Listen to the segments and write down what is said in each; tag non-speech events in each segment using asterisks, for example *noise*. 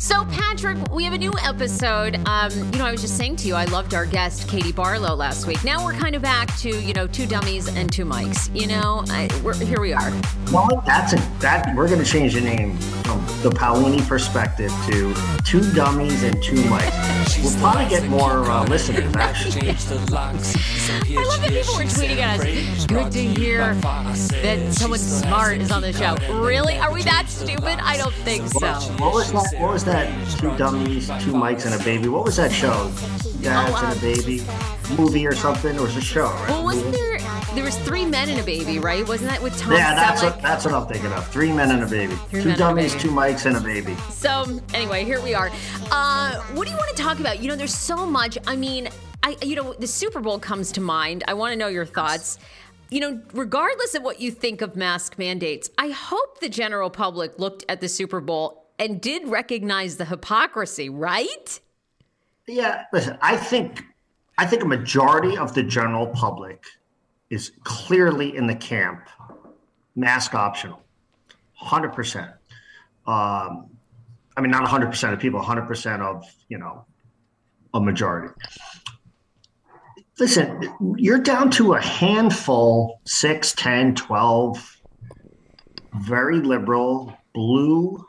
So, Patrick, we have a new episode. Um, you know, I was just saying to you, I loved our guest, Katie Barlow, last week. Now we're kind of back to, you know, two dummies and two mics. You know, I, we're, here we are. Well, that's a that we're going to change the name from the Paolini perspective to two dummies and two mics. We'll probably get more uh, listeners actually. I love that people were tweeting at us. Good to hear that someone smart is on the show. Really? Are we that stupid? I don't think so. What was that? What was that? Two dummies, two mics, and a baby. What was that show? Dads Oh, and a baby movie or something? or was a show, right? Well, wasn't there? There was three men and a baby, right? Wasn't that with Tom yeah, that's Selleck? what that's what I'm thinking of. Three men and a baby. Three two men and a dummies, baby. two mics, and a baby. So anyway, here we are. Uh, what do you want to talk about? You know, there's so much. I mean, I you know, the Super Bowl comes to mind. I want to know your thoughts. You know, regardless of what you think of mask mandates, I hope the general public looked at the Super Bowl and did recognize the hypocrisy, right? Yeah, listen, I think I think a majority of the general public is clearly in the camp mask optional. 100%. Um, I mean not 100% of people, 100% of, you know, a majority. Listen, you're down to a handful, 6, 10, 12 very liberal, blue,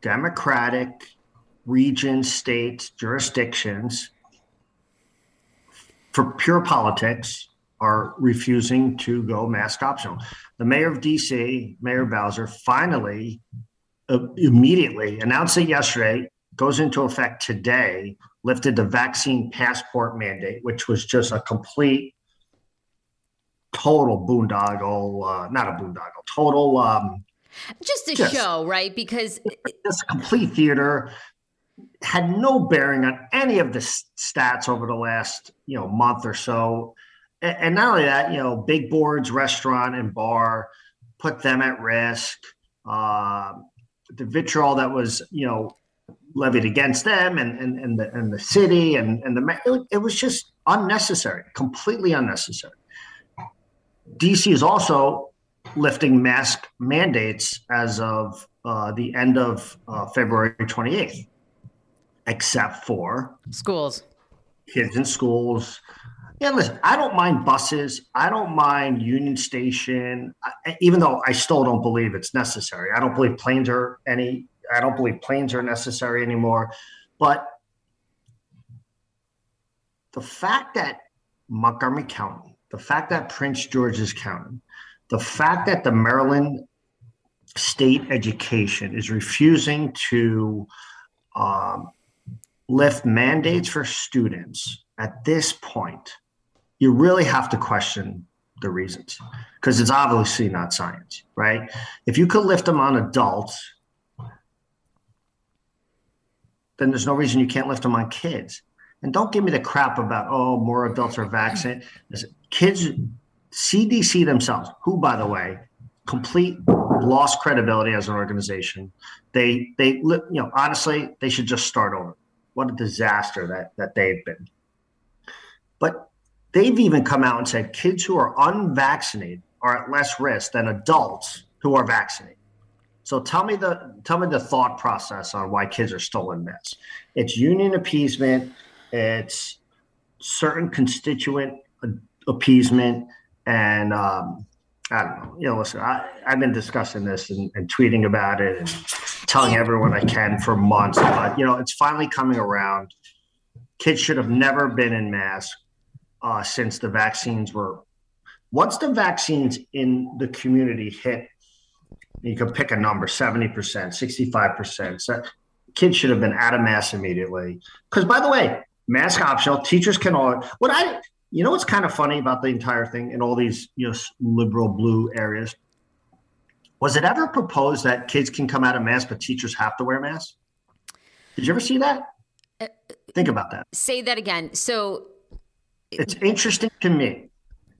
democratic regions, states, jurisdictions, for pure politics, are refusing to go mask optional. The mayor of DC, Mayor Bowser, finally, uh, immediately announced it yesterday, goes into effect today, lifted the vaccine passport mandate, which was just a complete, total boondoggle, uh, not a boondoggle, total. Um, Just a Yes. show, right? Because this complete theater had no bearing on any of the stats over the last you know month or so and, not only that you know big boards restaurant and bar put them at risk um, the vitriol that was you know levied against them and and, and the and the city and and the it was just unnecessary completely unnecessary dc is also lifting mask mandates as of uh, the end of uh, February 28th, except for schools. kids in schools. Yeah, listen, I don't mind buses. I don't mind Union Station, I, even though I still don't believe it's necessary. I don't believe planes are any. I don't believe planes are necessary anymore. But the fact that Montgomery County, the fact that Prince George's County, the fact that the Maryland State Education is refusing to um, lift mandates for students at this point, you really have to question the reasons because it's obviously not science, right? If you could lift them on adults, then there's no reason you can't lift them on kids. And don't give me the crap about, oh, more adults are vaccinated. Kids, CDC themselves, who, by the way, complete lost credibility as an organization. They, they, you know, honestly, they should just start over. What a disaster that that they've been. But they've even come out and said kids who are unvaccinated are at less risk than adults who are vaccinated. So tell me the tell me the thought process on why kids are still in this. It's union appeasement. It's certain constituent appeasement, and um, I don't know. You know, listen, I, I've been discussing this and, and tweeting about it and telling everyone I can for months, but you know, it's finally coming around. Kids should have never been in mask uh, since the vaccines were. Once the vaccines in the community hit, you can pick a number 70%, 65%. So kids should have been out of mask immediately. Because, by the way, mask optional, teachers can all. What I, you know, what's kind of funny about the entire thing in all these, you know, liberal blue areas? Was it ever proposed that kids can come out of masks, but teachers have to wear masks? Did you ever see that? Uh, Think about that. Say that again. So It's interesting to me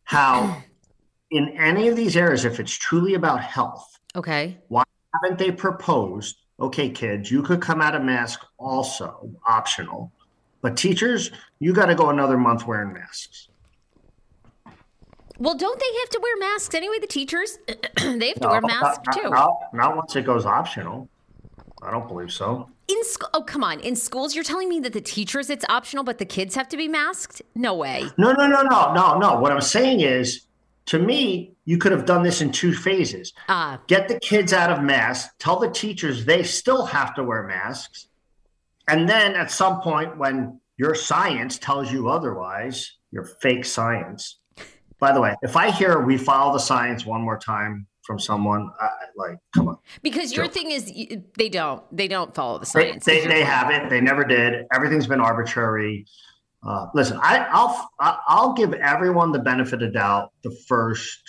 how, *clears throat* in any of these areas, if it's truly about health, okay. why haven't they proposed, okay, kids, you could come out of mask also, optional, but teachers, you got to go another month wearing masks. Well, don't they have to wear masks anyway? The teachers, *clears throat* they have to No, wear masks not- too. Not, not once it goes optional. I don't believe so. In school, oh come on! In schools, you're telling me that the teachers it's optional, but the kids have to be masked? No way. No, no, no, no, no, no. What I'm saying is, to me, you could have done this in two phases. Uh, Get the kids out of masks. Tell the teachers they still have to wear masks, and then at some point when your science tells you otherwise, your fake science. By the way, if I hear we follow the science one more time from someone, I, like, come on. because your Sure. thing is they don't they don't follow the science. they, they haven't. They never did. Everything's been arbitrary. Uh, listen, I, I'll I'll give everyone the benefit of doubt. The first,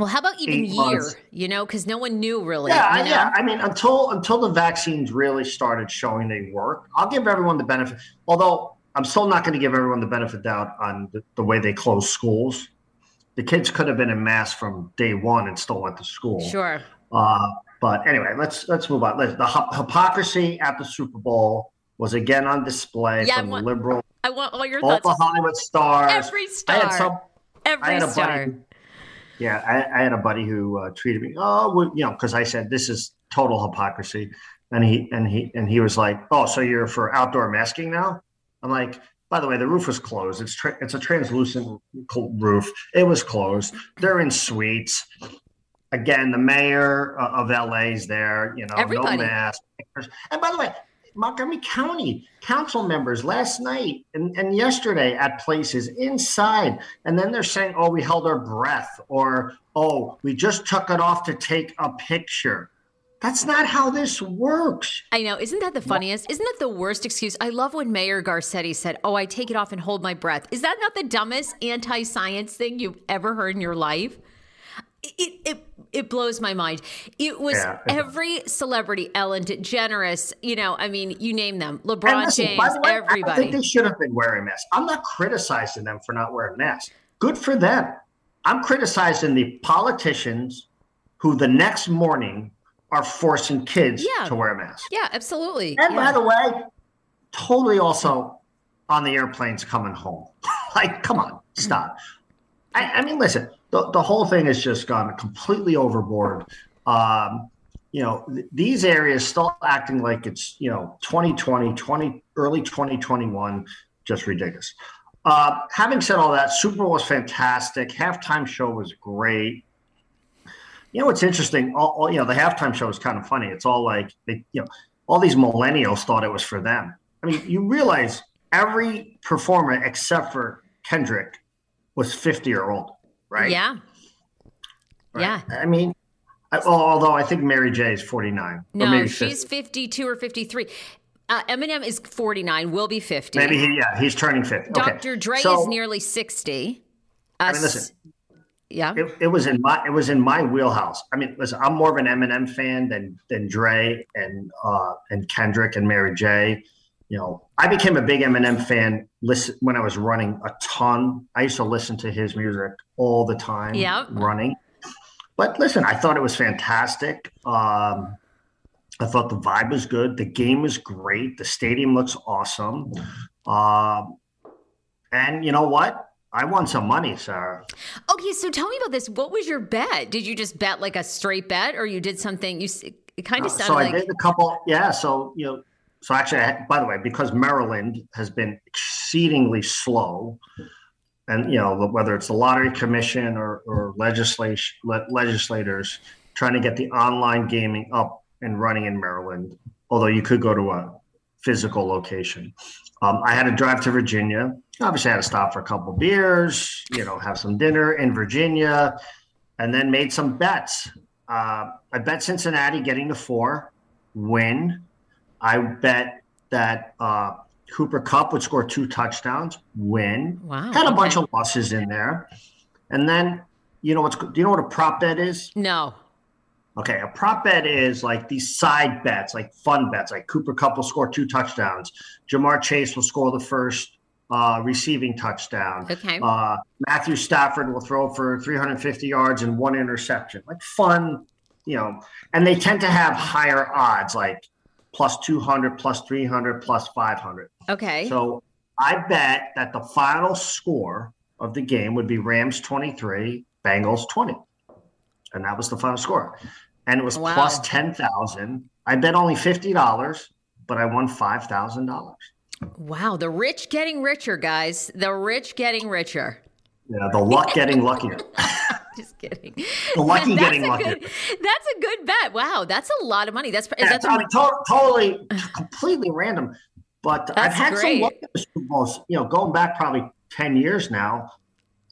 well, how about even year? months. You know, because no one knew really. yeah, you know? yeah. I mean, until until the vaccines really started showing they work, I'll give everyone the benefit. Although I'm still not going to give everyone the benefit doubt on the, the way they closed schools. The kids could have been in mass from day one and still went to school. Sure. Uh, but anyway, let's let's move on. Let's, the hy- hypocrisy at the Super Bowl was again on display Yeah, from the liberal, I want all your all thoughts. the Hollywood stars. Every I star. had some. I Every had a star. buddy. Yeah, I, I had a buddy who uh, tweeted me. Oh, well, you know, because I said this is total hypocrisy, and he and he and he was like, "Oh, so you're for outdoor masking now?" I'm like, by the way, the roof was closed. It's tra- it's a translucent roof. It was closed. They're in suites. Again, the mayor uh, of LA is there. You know, Everybody. no mask. And by the way, Montgomery County council members last night and, and yesterday at places inside, and then they're saying, "Oh, we held our breath," or "Oh, we just took it off to take a picture." That's not how this works. I know. Isn't that the funniest? Isn't that the worst excuse? I love when Mayor Garcetti said, Oh, I take it off and hold my breath. Is that not the dumbest anti science thing you've ever heard in your life? It, it, it blows my mind. It was Yeah. every celebrity, Ellen DeGeneres, you know, I mean, you name them, LeBron listen, James, the way, I think they should have been wearing masks. I'm not criticizing them for not wearing masks. Good for them. I'm criticizing the politicians who the next morning are forcing kids Yeah. to wear masks. yeah, absolutely. And Yeah. by the way, totally also on the airplanes coming home. *laughs* like, come on, stop. I, I mean, listen, the, the whole thing has just gone completely overboard. Um, you know, th- these areas still acting like it's, you know, 2020, 20, early 2021, just ridiculous. Uh, having said all that, Super Bowl was fantastic. Halftime show was great. You know what's interesting? All, all you know, the halftime show is kind of funny. It's all like they, you know, all these millennials thought it was for them. I mean, you realize every performer except for Kendrick was 50 or older, right? Yeah. Right? Yeah. I mean, I, well, although I think Mary J is 49. or No, maybe she's 50. 52 or 53. Uh, Eminem is 49, will be 50. Maybe he, yeah, he's turning 50. Okay. Dr. Dre So, is nearly 60. I mean, listen, Yeah. it, it was in my it was in my wheelhouse. I mean, listen, I'm more of an Eminem fan than than Dre and uh, and Kendrick and Mary J. You know, I became a big Eminem fan listen when I was running a ton. I used to listen to his music all the time. Yep. running. But listen, I thought it was fantastic. Um, I thought the vibe was good. The game was great. The stadium looks awesome. Um, and you know what? I won some money, Sarah. Okay, so tell me about this. What was your bet? Did you just bet like a straight bet, or you did something? You it kind of Uh, sounded so I like did a couple. Yeah. So you know. So actually, I, by the way, because Maryland has been exceedingly slow, and you know whether it's the lottery commission or, or legislation le- legislators trying to get the online gaming up and running in Maryland, although you could go to a physical location. Um, I had to drive to Virginia. Obviously, I had to stop for a couple beers, you know, have some dinner in Virginia, and then made some bets. Uh, I bet Cincinnati getting the four, win. I bet that uh, Cooper Kupp would score two touchdowns, win. wow. Had a bunch of losses in there, and then you know what's do you know what a prop bet is? no. Okay, a prop bet is like these side bets, like fun bets, like Cooper Kupp will score two touchdowns, Ja'Marr Chase will score the first uh, receiving touchdown, Okay. uh, Matthew Stafford will throw for 350 yards and one interception. Like fun, you know, and they tend to have higher odds, like plus 200, plus 300, plus 500. okay. So I bet that the final score of the game would be Rams 23, Bengals 20. And that was the final score. and it was Wow. plus ten thousand. I bet only fifty dollars, but I won five thousand dollars. Wow, the rich getting richer, guys. The rich getting richer. Yeah, the luck getting luckier. *laughs* Kidding. Lucky *laughs* That's getting good- that's a good bet. Wow, that's a lot of money. That's Yeah, totally, *laughs* Mm. completely random. But I've had great. some luck at the Super Bowls. You know, going back probably ten years now.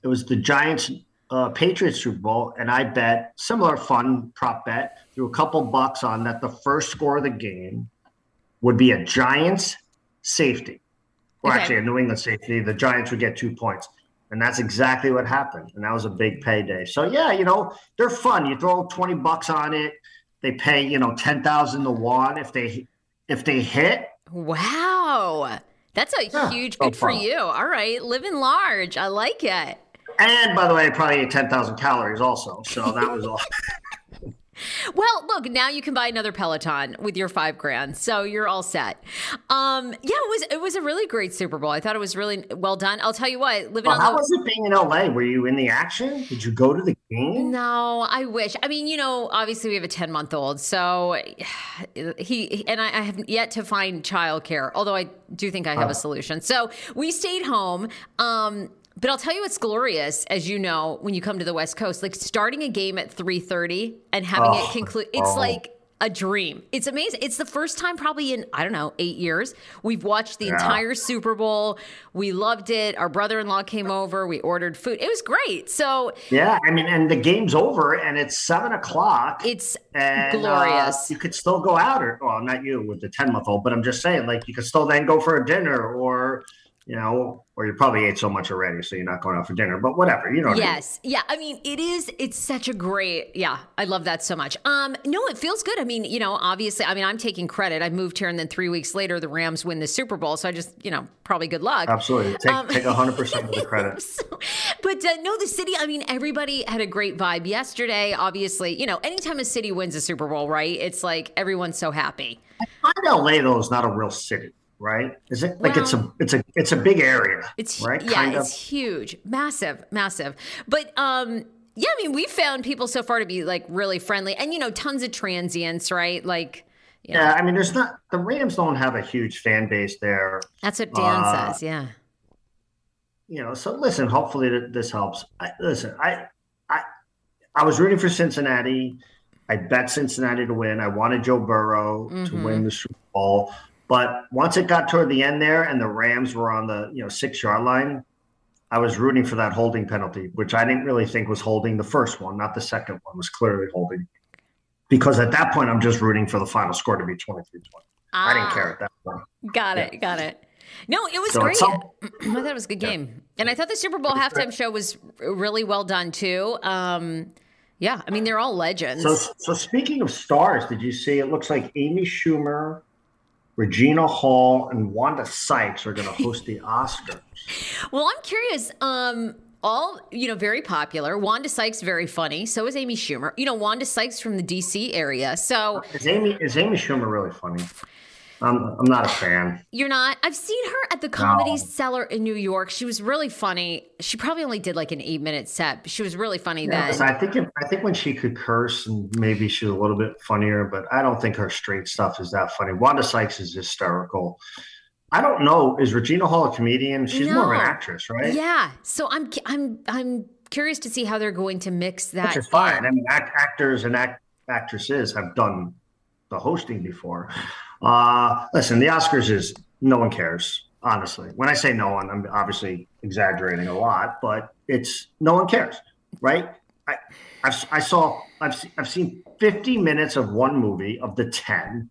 It was the Giants uh, Patriots Super Bowl, and I bet similar fun prop bet. Threw a couple bucks on that. The first score of the game would be a Giants safety, or Okay. actually a New England safety. The Giants would get two points. And that's exactly what happened. And that was a big payday. So yeah, you know, they're fun. You throw 20 bucks on it, they pay, you know, 10,000 to one if they if they hit. wow. That's a Yeah, huge so good for you. All right, living large. I like it. And by the way, probably ate 10,000 calories also. So that was all. *laughs* Well, look, now you can buy another Peloton with your five grand, so you're all set. Um, yeah, it was it was a really great Super Bowl. I thought it was really well done. I'll tell you what, living Well, on how the was it being in LA? Were you in the action? Did you go to the game? No, I wish. I mean, you know, obviously we have a 10 month old. So *sighs* he, and I, I have yet to find childcare, although I do think I have Oh. a solution. So we stayed home. Um, but I'll tell you it's glorious, as you know, when you come to the West Coast, like starting a game at 3:30 and having it Oh, conclude. It's oh. like a dream. It's amazing. It's the first time probably in I don't know eight years we've watched the Yeah. entire Super Bowl. We loved it. Our brother-in-law came over. We ordered food. It was great. So Yeah, I mean, and the game's over, and it's seven o'clock. it's and, uh, glorious. you could still go out, or well, not you with the ten month old, but I'm just saying, like you could still then go for a dinner, or you know, or you probably ate so much already, so you're not going out for dinner. But whatever, you know. what I mean. Yes. Yeah. I mean, it is, it's such a great, yeah, I love that so much. Um, no, it feels good. I mean, you know, obviously, I mean, I'm taking credit. I moved here and then three weeks later, the Rams win the Super Bowl. So I just, you know, probably good luck. Absolutely, take Um, take hundred percent of the *laughs* credit. So- but uh, no, the city, I mean, everybody had a great vibe yesterday. Obviously, you know, anytime a city wins a Super Bowl, right? It's like everyone's so happy. I Find LA though is not a real city, right? Is it like it's a it's a it's a big area, It's right? yeah, kind it's of. huge, massive, massive. But um, yeah, I mean, we've found people so far to be like really friendly, and you know, tons of transients, right? Like, you know, Yeah, I mean, there's not the Rams don't have a huge fan base there. that's what Dan uh, says. Yeah, you know so listen hopefully this helps I, listen i i i was rooting for cincinnati i bet cincinnati to win i wanted joe burrow to Mhm. win the super bowl but once it got toward the end there and the rams were on the you know six yard line i was rooting for that holding penalty which i didn't really think was holding the first one not the second one was clearly holding because at that point i'm just rooting for the final score to be 23-20 i didn't Ah, care at that point Got it, got it. No, it was So great. some- *clears throat* I thought it was a good game, and I thought the Super Bowl halftime show was really well done too. Um, yeah, I mean, they're all legends. So, so speaking of stars, did you see? It looks like Amy Schumer, Regina Hall, and Wanda Sykes are going to host the Oscars. *laughs* Well, I'm curious. Um, all you know, very popular. Wanda Sykes, very funny. So is Amy Schumer. You know, Wanda Sykes from the D.C. area. So Is Amy is Amy Schumer really funny? I'm I'm not a fan. you're not. I've seen her at the Comedy No. Cellar in New York. She was really funny. She probably only did like an eight minute set. But she was really funny Yes, then. I think if, I think when she could curse and maybe she's a little bit funnier, but I don't think her straight stuff is that funny. Wanda Sykes is hysterical. I don't know. Is Regina Hall a comedian? She's more of an actress, right? Yeah. So I'm I'm I'm curious to see how they're going to mix that. Which is fine. in. I mean, act, actors and act, actresses have done the hosting before. Uh, listen, the Oscars is no one cares. Honestly, when I say no one, I'm obviously exaggerating a lot, but it's no one cares, right? I, I've, I saw, I've, I've seen 50 minutes of one movie of the 10.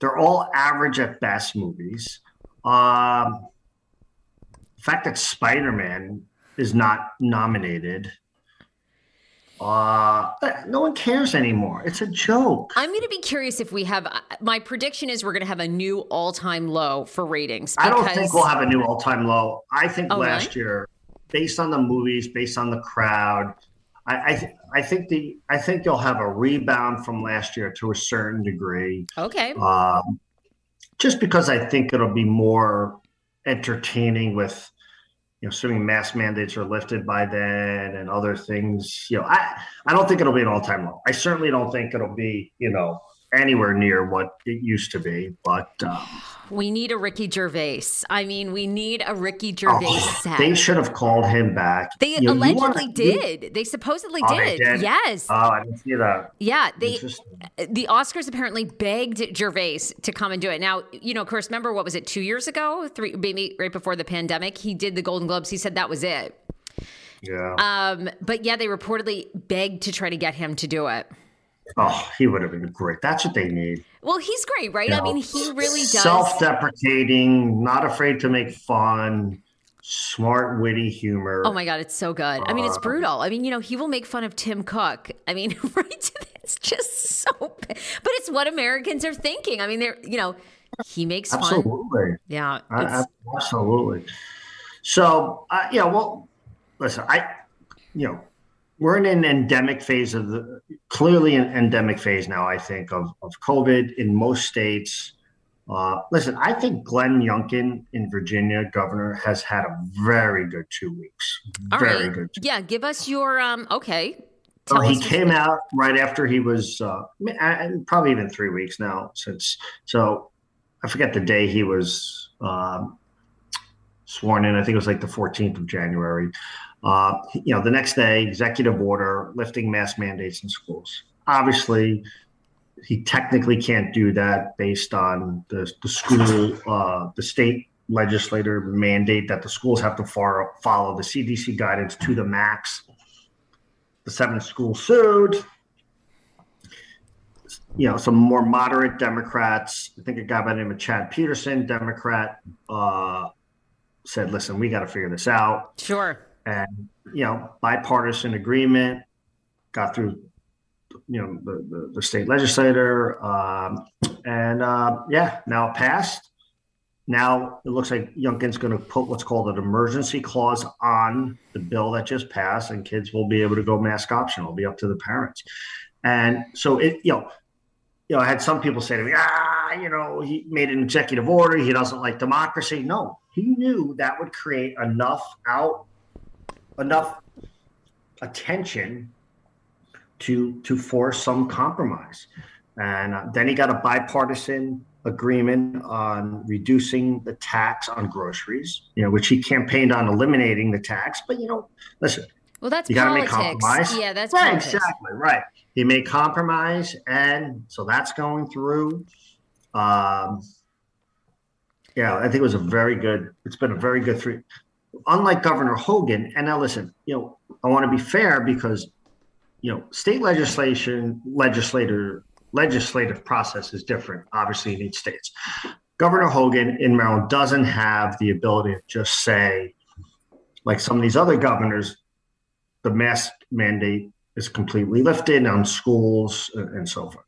They're all average at best movies. Um, the fact that Spider Man is not nominated uh, no one cares anymore. It's a joke. I'm going to be curious if we have. uh, My prediction is we're going to have a new all time low for ratings. I don't think we'll have a new all-time low. I think Oh, last year, based on the movies, based on the crowd, I I, th- I think the I think you'll have a rebound from last year to a certain degree. Okay. Um, just because I think it'll be more entertaining with you know, assuming mask mandates are lifted by then and other things, you know, I, I don't think it'll be an all time low. I certainly don't think it'll be, you know, anywhere near what it used to be. But um, we need a Ricky Gervais. I mean, we need a Ricky Gervais oh, set. They should have called him back. They you know, allegedly wanna, did. You, they supposedly oh, did. did. Yes. Oh, I didn't see that. Yeah, they the Oscars apparently begged Gervais to come and do it. Now, you know, of course, remember what was it two years ago, three maybe right before the pandemic? He did the Golden Globes. He said that was it. Yeah. Um, but yeah, they reportedly begged to try to get him to do it. Oh, he would have been great. That's what they need. Well, he's great, right? You I mean, he really does. Self-deprecating, not afraid to make fun, smart, witty humor. Oh my god, it's so good. I mean, it's uh, brutal. I mean, you know, he will make fun of Tim Cook. I mean, *laughs* right? It's just so. But it's what Americans are thinking. I mean, they're you know, he makes fun. Absolutely. Yeah. absolutely. So, uh, yeah. Well, listen, I, you know we're in an endemic phase of the clearly an endemic phase now. I think of of COVID in most states. Uh, listen, I think Glenn Youngkin in Virginia, governor, has had a very good two weeks. All very right. good. Yeah, give us your um. Okay. So he came out right after he was uh, probably even three weeks now since. So I forget the day he was um, sworn in. I think it was like the 14th of January. Uh, you know, the next day, executive order lifting mask mandates in schools. Obviously, he technically can't do that based on the, the school, uh, the state legislator mandate that the schools have to follow, follow the CDC guidance to the max. The seven schools sued. You know, some more moderate Democrats. I think a guy by the name of Chad Petersen, Democrat, uh, said, "Listen, we got to figure this out." Sure and you know bipartisan agreement got through you know the, the, the state legislator um, and uh, yeah now it passed now it looks like Youngkin's going to put what's called an emergency clause on the bill that just passed, and kids will be able to go mask optional. It'll be up to the parents. And so it, you know, you know, I had some people say to me, ah, you know, he made an executive order. He doesn't like democracy. No, he knew that would create enough out enough attention to to force some compromise. And uh, then he got a bipartisan agreement on reducing the tax on groceries, you know, which he campaigned on eliminating the tax. But you know, listen, well, that's you got to make compromise. Yeah, that's right. Politics. Exactly right. He made compromise, and so that's going through. Um, yeah, I think it was a very good. It's been a very good three unlike Governor Hogan, and now listen, you know, I want to be fair because, you know, state legislation, legislator, legislative process is different, obviously, in each states. Governor Hogan in Maryland doesn't have the ability to just say, like some of these other governors, the mask mandate is completely lifted on schools and so forth.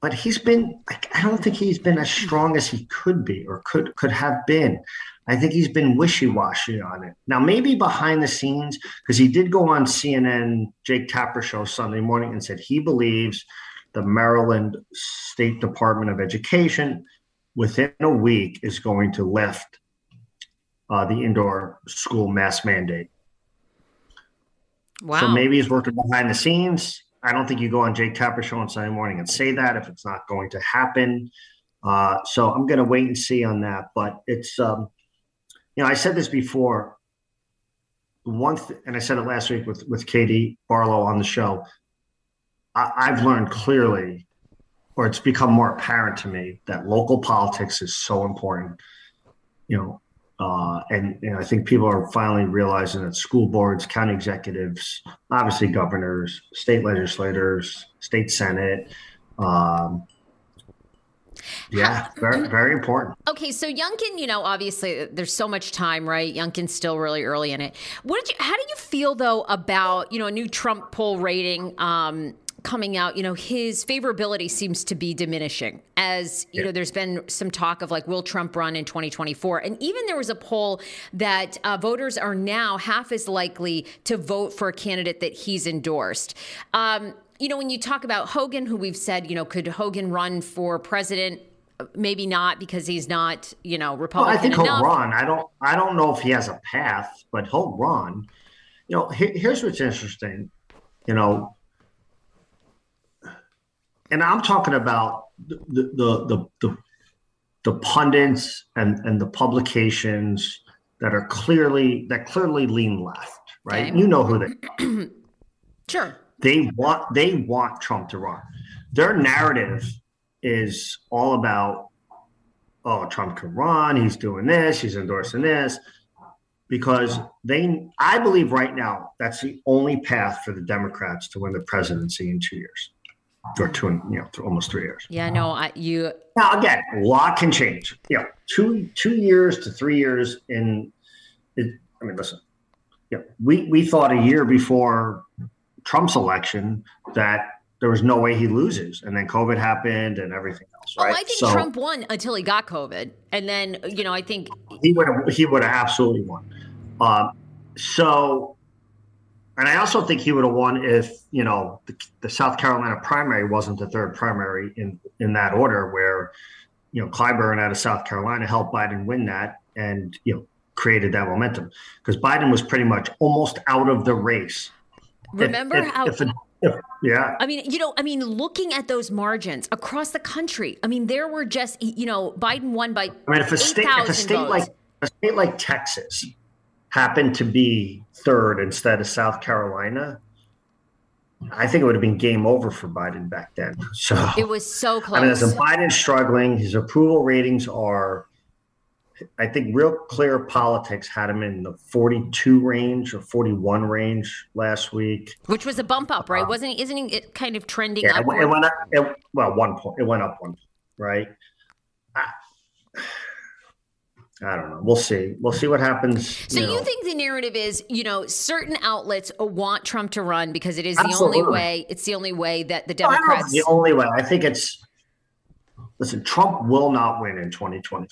But he's been, I don't think he's been as strong as he could be or could could have been. I think he's been wishy washy on it. Now, maybe behind the scenes, because he did go on CNN, Jake Tapper show Sunday morning and said he believes the Maryland State Department of Education within a week is going to lift uh, the indoor school mask mandate. Wow. So maybe he's working behind the scenes. I don't think you go on Jake Tapper show on Sunday morning and say that if it's not going to happen. Uh, so I'm going to wait and see on that. But it's um, you know, I said this before. One, th- and I said it last week with with Katie Barlow on the show. I- I've learned clearly, or it's become more apparent to me that local politics is so important. You know, uh, and, and I think people are finally realizing that school boards, county executives, obviously governors, state legislators, state senate, um, yeah, very, very important. Okay, so Youngkin, you know, obviously there's so much time, right? Youngkin's still really early in it. What did you? How do you feel though about you know a new Trump poll rating? Um, coming out, you know, his favorability seems to be diminishing as, you yeah. know, there's been some talk of like, will Trump run in 2024? And even there was a poll that uh, voters are now half as likely to vote for a candidate that he's endorsed. Um, you know, when you talk about Hogan, who we've said, you know, could Hogan run for president? maybe not because he's not, you know, Republican. Well, I think enough. he'll run. I don't. I don't know if he has a path, but he'll run. You know, he- here's what's interesting. You know, and I'm talking about the the the the, the pundits and and the publications that are clearly that clearly lean left, right? Okay. You know who they *clears throat* Sure. They want they want Trump to run. Their narrative is all about oh Trump can run, he's doing this, he's endorsing this because they I believe right now that's the only path for the Democrats to win the presidency in 2 years or two and you know almost 3 years. Yeah, no, I, you, Now again, a lot can change. You know, 2 2 years to 3 years in it I mean listen. Yeah, we we thought a year before Trump's election that there was no way he loses, and then COVID happened and everything else. oh, I think so Trump won until he got COVID. And then, you know, I think, he would have he would have absolutely won. Um, so, and I also think he would have won if you know the, the South Carolina primary wasn't the third primary in in that order, where you know Clyburn out of South Carolina helped Biden win that, and you know created that momentum because Biden was pretty much almost out of the race. Remember if- how. if it- if- yeah, I mean, you know, I mean, looking at those margins across the country, I mean, there were just, you know, Biden won by I mean, if a state, if a state votes. like a state like Texas happened to be third instead of South Carolina, I think it would have been game over for Biden back then. So It was so close. I mean, as Biden's struggling, his approval ratings are. I think real clear politics had him in the 42 range or 41 range last week. which was a bump up, right? Uh, Wasn't isn't it kind of trending. Yeah, it, went- it went up. It, well, one point. It went up one, point, right? I, I don't know. We'll see. We'll see what happens. so you, know. think the narrative is, you know, certain outlets want Trump to run because it is the only way. It's the only way that the No, I don't know if Democrats. it's the only way. I think it's. Listen, Trump will not win in 2024.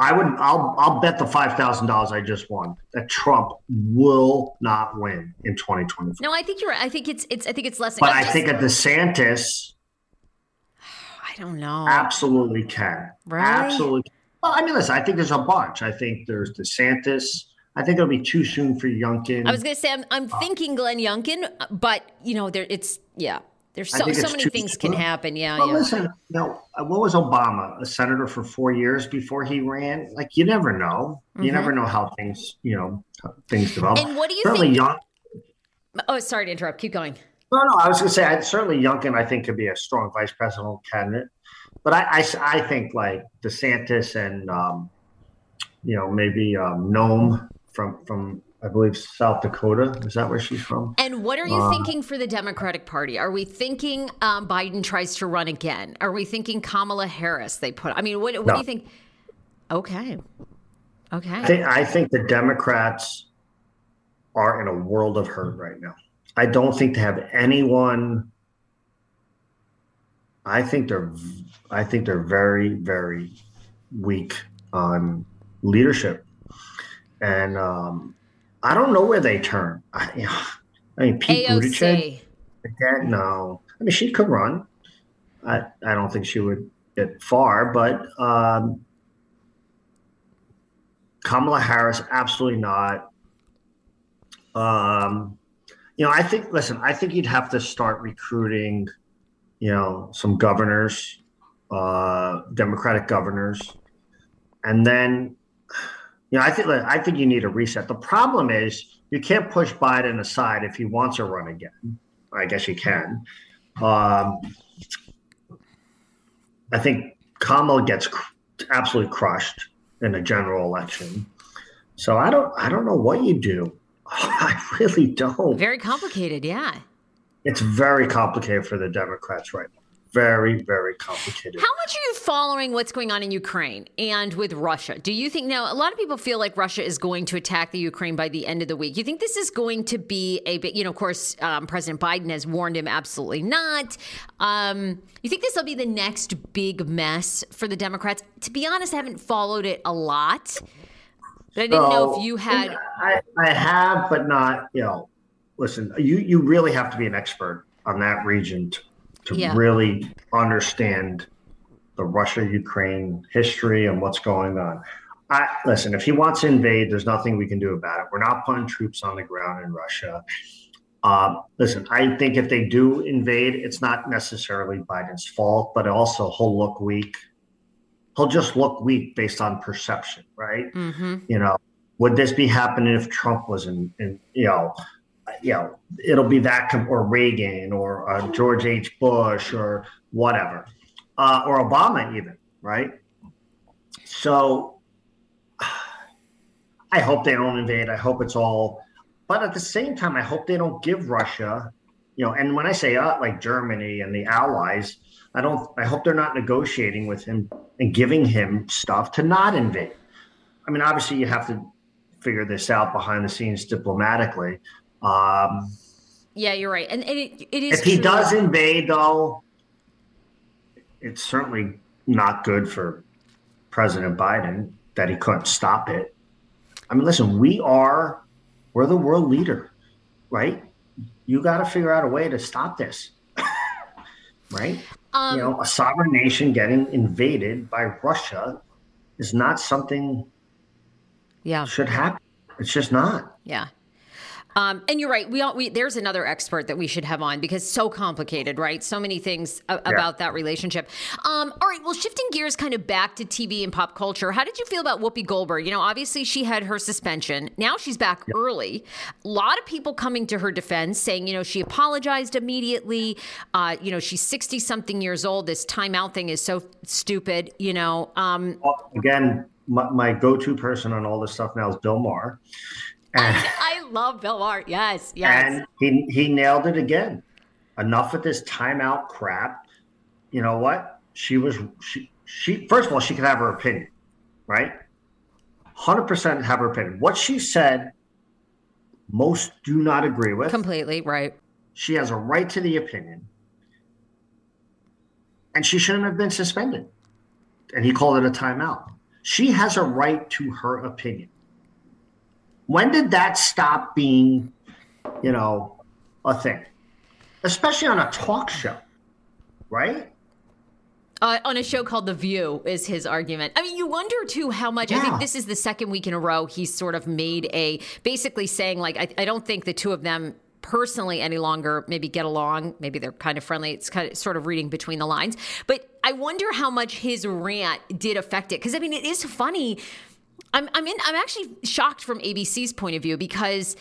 I would. I'll. I'll bet the five thousand dollars I just won that Trump will not win in 2024. No, I think you're. right. I think it's. It's. I think it's less. But I just- think a DeSantis I don't know. absolutely can. Right. Absolutely. Well, I mean, listen. I think there's a bunch. I think there's DeSantis. I think it'll be too soon for Youngkin. I was going to say I'm, I'm uh, thinking Glenn Youngkin, but you know, there it's yeah. There's so so many things can happen. Yeah, Well, yeah. listen, you know, uh, what was Obama? A senator for four years before he ran? Like, you never know. You Mhm. never know how things, you know, things develop. And what do you certainly think? young. Oh, sorry to interrupt. Keep going. No, no, I was going to say, I, certainly Youngkin, I think, could be a strong vice presidential candidate. But I, I, I think like DeSantis and, um, you know, maybe um, Noem from, from, I believe, South Dakota. Is that where she's from? And what are you Uh, thinking for the Democratic Party? Are we thinking um, Biden tries to run again? Are we thinking Kamala Harris? They put. I mean, what, what do you think? Okay. Okay. I think, I think the Democrats are in a world of hurt right now. I don't think they have anyone. I think they're, I think they're very, very weak on leadership, and um, I don't know where they turn. I, you know, I mean, Pete Buttigieg. Again, no. I mean, she could run. I I don't think she would get far, but um, Kamala Harris, absolutely not. Um, you know, I think. Listen, I think you'd have to start recruiting, you know, some governors, uh, Democratic governors, and then, you know, I think. I think you need a reset. The problem is you can't push Biden aside if he wants to run again. I guess you can. Um, I think Kamala gets cr- absolutely crushed in a general election. So I don't I don't know what you do. *laughs* I really don't. Very complicated. Yeah. It's very complicated for the Democrats right now. Very, very complicated. How much are you following what's going on in Ukraine and with Russia? Do you think now a lot of people feel like Russia is going to attack the Ukraine by the end of the week? You think this is going to be a big, you know, of course, um, President Biden has warned him absolutely not. Um, you think this will be the next big mess for the Democrats? To be honest, I haven't followed it a lot. But I didn't know if you had. I, I have, but not, you know, listen, you, you really have to be an expert on that region to, to Yeah. really understand the Russia Ukraine history and what's going on. I, listen, if he wants to invade, there's nothing we can do about it. We're not putting troops on the ground in Russia. Uh, listen, I think if they do invade, it's not necessarily Biden's fault, but also he'll look weak. He'll just look weak based on perception, right? Mm-hmm. You know, would this be happening if Trump was in, in you know, you know, it'll be that or Reagan or uh, George H. Bush or whatever, uh, or Obama even, right? So *sighs* I hope they don't invade. I hope it's all but at the same time, I hope they don't give Russia, you know, and when I say uh, like Germany and the allies, I don't, I hope they're not negotiating with him and giving him stuff to not invade. I mean, obviously, you have to figure this out behind the scenes diplomatically. Um, yeah, you're right. And it, it is. If he does invade, though, it's certainly not good for President Biden that he couldn't stop it. I mean, listen, we are we're the world leader, right? You got to figure out a way to stop this, *laughs* right? Um, you know, a sovereign nation getting invaded by Russia is not something. Yeah, should happen. It's just not. Yeah. Um, and you're right. We all we there's another expert that we should have on because so complicated, right? So many things a- yeah. about that relationship. Um, all right. Well, shifting gears kind of back to TV and pop culture. How did you feel about Whoopi Goldberg? You know, obviously she had her suspension. Now she's back yeah. early. A lot of people coming to her defense, saying you know she apologized immediately. Uh, you know she's 60 something years old. This timeout thing is so stupid. You know. Um, well, again, my, my go-to person on all this stuff now is Bill Maher. I, I, love Bill Maher. Yes, yes. And he he nailed it again. Enough with this timeout crap. You know what? She was she she first of all she can have her opinion, right? Hundred percent have her opinion. What she said, most do not agree with. Completely right. She has a right to the opinion, and she shouldn't have been suspended. And he called it a timeout. She has a right to her opinion. When did that stop being, you know, a thing? Especially on a talk show, right? Uh, on a show called The View is his argument. I mean, you wonder too how much. Yeah. I think this is the second week in a row he's sort of made a basically saying like I, I don't think the two of them personally any longer maybe get along. Maybe they're kind of friendly. It's kind of sort of reading between the lines. But I wonder how much his rant did affect it because I mean it is funny I'm I'm in I'm actually shocked from ABC's point of view because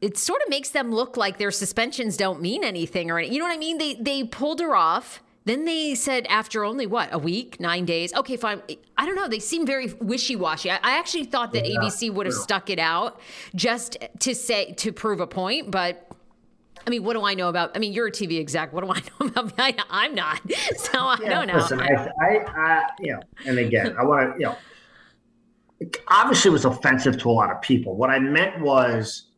it sort of makes them look like their suspensions don't mean anything or you know what I mean? They they pulled her off. Then they said after only what a week, nine days. Okay, fine. I don't know. They seem very wishy washy. I, I, actually thought that yeah, ABC would have yeah. stuck it out just to say to prove a point, but. I mean, what do I know about? I mean, you're a TV exec. What do I *laughs* know about? I, am not, *laughs* so I yeah, don't know. Listen, I, I, I, you know, and again, I want to, you know, obviously was offensive to a lot of people. What I meant was,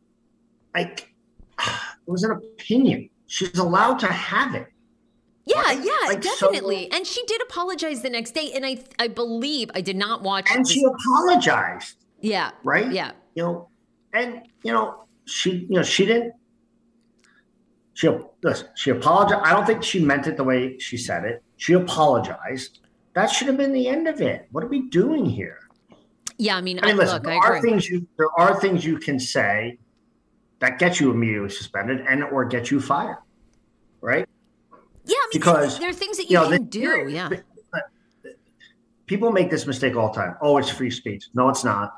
like, it was an opinion. She's allowed to have it. Yeah, right? yeah, like, definitely. So, and she did apologize the next day, and I, I believe I did not watch. And this. she apologized. Yeah. Right. Yeah. You know, and you know, she, you know, she didn't. She listen, she apologized. I don't think she meant it the way she said it. She apologized. That should have been the end of it. What are we doing here? Yeah, I mean, I mean, listen, look, there are things you there are things you can say that get you immediately suspended and or get you fired, right? Yeah, I mean, because there are things that you, you know, can do. Yeah, people make this mistake all the time. Oh, it's free speech. No, it's not.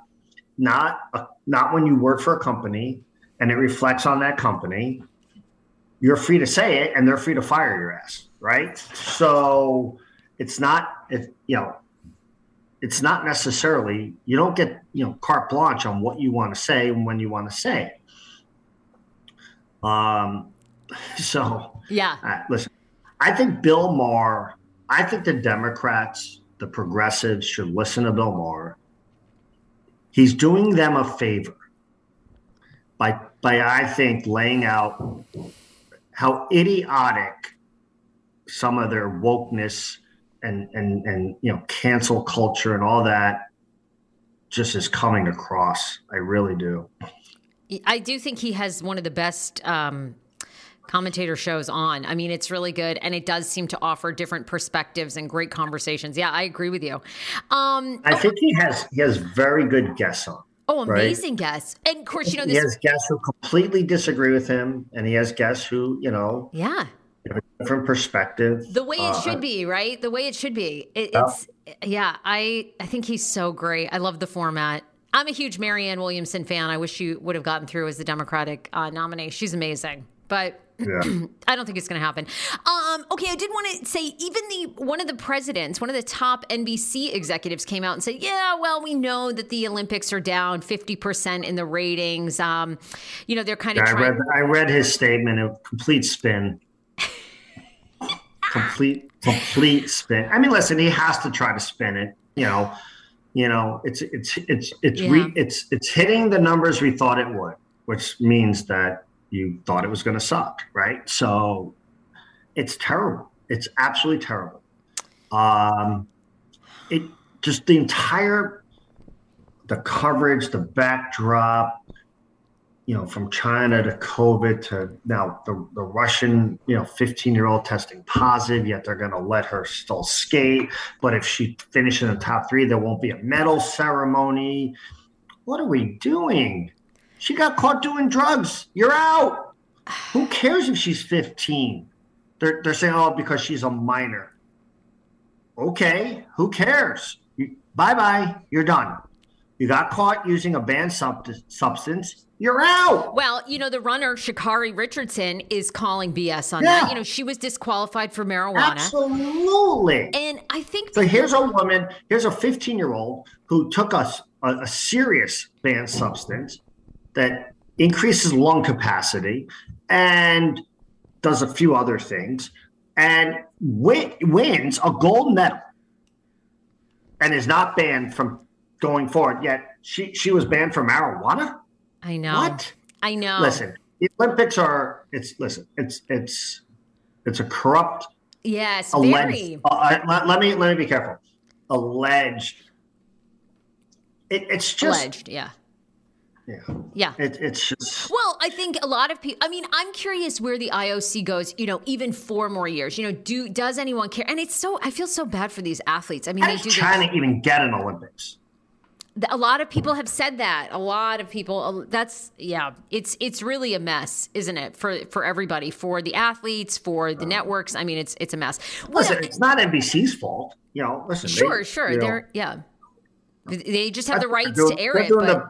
Not a, not when you work for a company and it reflects on that company. You're free to say it, and they're free to fire your ass, right? So it's not. It, you know, it's not necessarily you don't get you know carte blanche on what you want to say and when you want to say it. Um, *laughs* so yeah, uh, listen, I think Bill Maher. I think the Democrats, the progressives, should listen to Bill Maher. He's doing them a favor by by I think laying out how idiotic some of their wokeness and and and you know cancel culture and all that just is coming across. I really do. I do think he has one of the best um, commentator shows on. I mean, it's really good, and it does seem to offer different perspectives and great conversations. Yeah, I agree with you. Um, I think he has he has very good guests on. Oh, amazing right? guests! And of course, you know, this- he has guests who completely disagree with him, and he has guests who, you know, yeah, different perspective. The way it uh, should be, right? The way it should be. It, yeah. It's yeah. I I think he's so great. I love the format. I'm a huge Marianne Williamson fan. I wish she would have gotten through as the Democratic uh, nominee. She's amazing, but yeah. *clears throat* I don't think it's going to happen. Um, okay, I did want to say even the one of the presidents, one of the top NBC executives, came out and said, "Yeah, well, we know that the Olympics are down fifty percent in the ratings. Um, you know, they're kind of." I read I read his statement. A complete spin. Complete complete spin. I mean, listen, he has to try to spin it. You know, you know, it's it's it's it's yeah. re, it's it's hitting the numbers we thought it would, which means that you thought it was going to suck, right? So it's terrible. It's absolutely terrible. Um, it just the entire the coverage, the backdrop, you know, from China to COVID to now the, the Russian, you know, 15 year old testing positive, yet they're going to let her still skate. But if she finishes in the top three, there won't be a medal ceremony. What are we doing? She got caught doing drugs. You're out. Who cares if she's 15? They're, they're saying, oh, because she's a minor. Okay, who cares? Bye bye, you're done. You got caught using a banned sub- substance. You're out. Well, you know, the runner, Sha'Carri Richardson, is calling BS on yeah. that. You know, she was disqualified for marijuana. Absolutely. And I think. So here's a woman, here's a 15 year old who took us a, a serious banned substance that increases lung capacity and does a few other things and win, wins a gold medal and is not banned from going forward. Yet she she was banned from marijuana. I know. What? I know. Listen, the Olympics are. It's listen. It's it's it's a corrupt. Yes, alleged, very. Uh, let, let, me let me be careful. Alleged. It, it's just alleged. Yeah. Yeah. Yeah. It, it's just. Well, I think a lot of people. I mean, I'm curious where the IOC goes. You know, even four more years. You know, do does anyone care? And it's so. I feel so bad for these athletes. I mean, How they do. China this, even get an Olympics? A lot of people have said that. A lot of people. That's yeah. It's it's really a mess, isn't it? For for everybody, for the athletes, for the networks. I mean, it's it's a mess. Listen, well, it's not NBC's fault. You know, listen. Sure, they, sure. They're yeah. They just have the rights doing, to air it. But, the,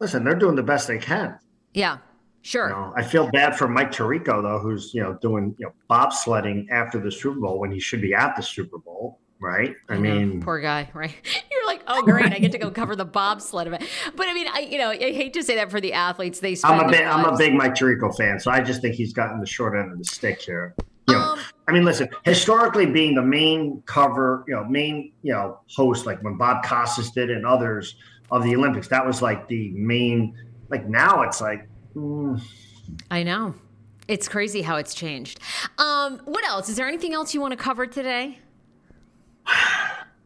listen, they're doing the best they can. Yeah, sure. You know, I feel bad for Mike Tirico though, who's you know doing you know bobsledding after the Super Bowl when he should be at the Super Bowl, right? I, I mean, poor guy, *laughs* right? You're like, oh great, I get to go *laughs* cover the bobsled event. But I mean, I you know, I hate to say that for the athletes. They I'm a big, I'm a big Mike Tirico fan, so I just think he's gotten the short end of the stick here. You know, um, I mean, listen, historically being the main cover, you know, main, you know, host, like when Bob Costas did and others, of the Olympics. That was like the main. Like now, it's like. Mm. I know. It's crazy how it's changed. Um, what else? Is there anything else you want to cover today?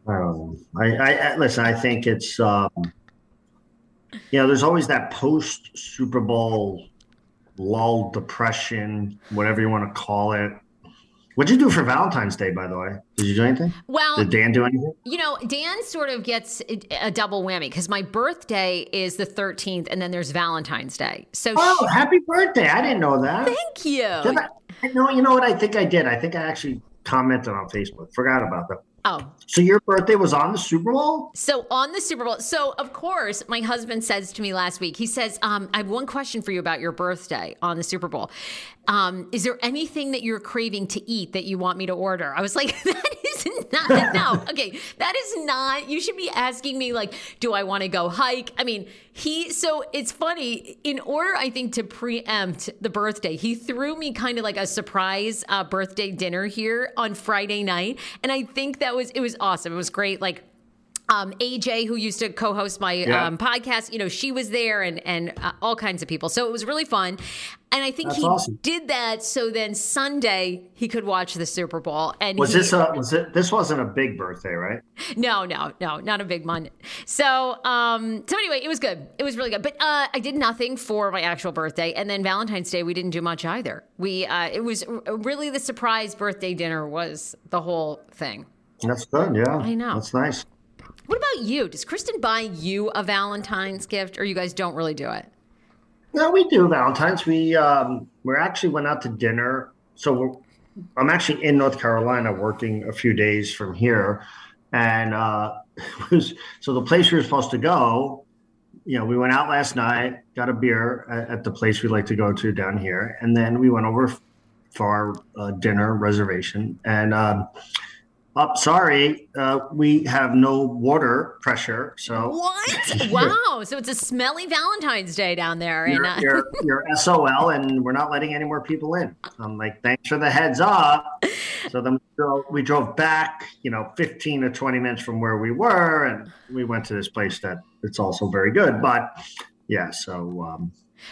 Um, I, I, listen. I think it's um, you know, there's always that post Super Bowl lull, depression, whatever you want to call it. What'd you do for Valentine's Day, by the way? Did you do anything? Well, did Dan do anything? You know, Dan sort of gets a double whammy because my birthday is the 13th, and then there's Valentine's Day. So, oh, she, happy birthday! I didn't know that. Thank you. I, I know. You know what? I think I did. I think I actually commented on Facebook. Forgot about that. Oh. So your birthday was on the Super Bowl? So on the Super Bowl. So of course, my husband says to me last week, he says, um, I have one question for you about your birthday on the Super Bowl. Um, is there anything that you're craving to eat that you want me to order? I was like, *laughs* that is not no. *laughs* Okay, that is not you should be asking me like, do I want to go hike? I mean, he so it's funny, in order, I think, to preempt the birthday, he threw me kind of like a surprise uh, birthday dinner here on Friday night. And I think that was it was awesome. It was great. Like um, AJ, who used to co-host my yeah. um, podcast, you know, she was there, and and uh, all kinds of people. So it was really fun. And I think That's he awesome. did that so then Sunday he could watch the Super Bowl. And Was he, this a was it this wasn't a big birthday, right? no, no, no, not a big one. So, um, so anyway, it was good. It was really good. But uh, I did nothing for my actual birthday, and then Valentine's Day we didn't do much either. We uh, it was really the surprise birthday dinner was the whole thing. That's good, yeah. I know. That's nice. What about you? Does Kristen buy you a Valentine's gift, or you guys don't really do it? No, we do Valentine's. We um we actually went out to dinner. So I'm actually in North Carolina working a few days from here, and uh, *laughs* was so the place we were supposed to go. You know, we went out last night, got a beer at, at the place we like to go to down here, and then we went over for our uh, dinner reservation. And um, up, sorry, uh, we have no water pressure, so What? *laughs* wow! So it's a smelly Valentine's Day down there, and you're, uh, you're, you're SOL *laughs* and we're not letting any more people in. I'm like, thanks for the heads up. So then we drove, we drove back, you know, 15 to 20 minutes from where we were, and we went to this place that it's also very good. But yeah, so um,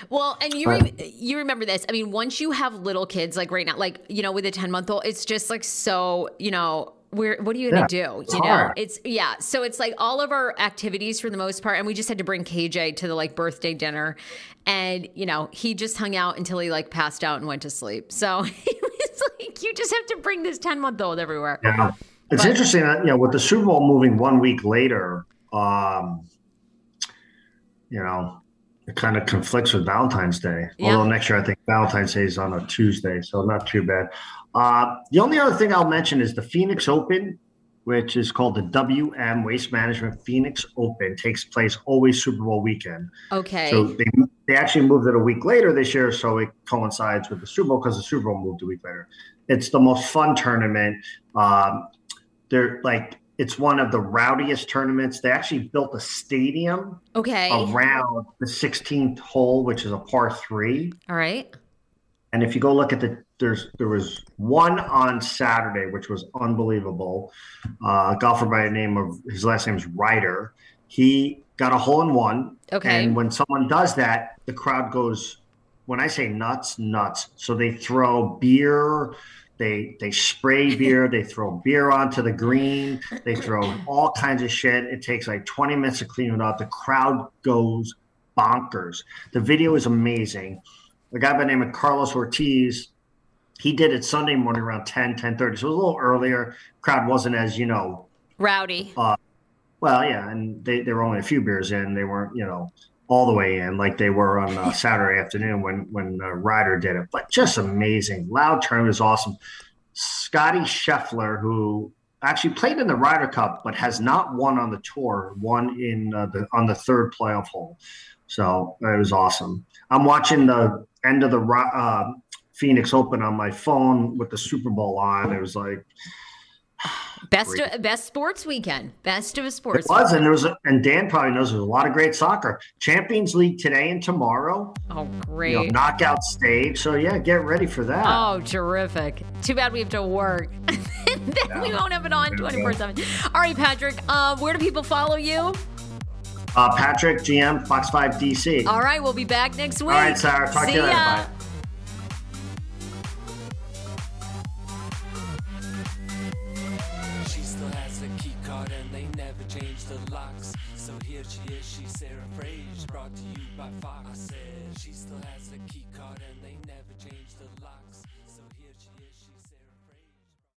Well, and you re- you remember this. I mean, once you have little kids, like right now, like you know, with a ten month old, it's just like so. You know, we're what are you gonna Yeah, do? it's You know, hard. it's yeah. So it's like all of our activities for the most part, and we just had to bring KJ to the like birthday dinner, and you know, he just hung out until he like passed out and went to sleep. So *laughs* it was like you just have to bring this ten month old everywhere. yeah, it's But- interesting that you know with the Super Bowl moving one week later, um, you know. It kind of conflicts with Valentine's Day. Yeah. Although next year I think Valentine's Day is on a Tuesday, so not too bad. Uh, the only other thing I'll mention is the Phoenix Open, which is called the WM Waste Management Phoenix Open, takes place always Super Bowl weekend. Okay. So they, they actually moved it a week later this year, so it coincides with the Super Bowl because the Super Bowl moved a week later. It's the most fun tournament. Um, they're like it's one of the rowdiest tournaments. They actually built a stadium okay. around the 16th hole, which is a par three. All right. And if you go look at the there's there was one on Saturday, which was unbelievable. Uh, a golfer by the name of his last name is Ryder. He got a hole in one. Okay. And when someone does that, the crowd goes. When I say nuts, nuts. So they throw beer, they they spray beer, they throw beer onto the green, they throw all kinds of shit. It takes like 20 minutes to clean it up. The crowd goes bonkers. The video is amazing. A guy by the name of Carlos Ortiz, he did it Sunday morning around 10, 10 So it was a little earlier. Crowd wasn't as, you know, Rowdy. Uh, well, yeah, and they, they were only a few beers in. They weren't, you know, all the way in like they were on uh, *laughs* Saturday afternoon when when uh, Ryder did it. But just amazing. Loud turn was awesome. Scottie Scheffler, who actually played in the Ryder Cup but has not won on the tour, won in uh, the on the third playoff hole. So it was awesome. I'm watching the end of the uh, Phoenix Open on my phone with the Super Bowl on. It was like Best Great. best sports weekend. Best of a sports. It was, and there was, a, and Dan probably knows there's a lot of great soccer. Champions League today and tomorrow. Oh, great! You know, knockout stage. So yeah, get ready for that. Oh, terrific. Too bad we have to work. *laughs* then we won't have it on 24 7. All right, Patrick, uh, where do people follow you? Uh, Patrick GM Fox Five DC. All right, we'll be back next week. All right, Sarah. Talk See to you later. ya. Bye.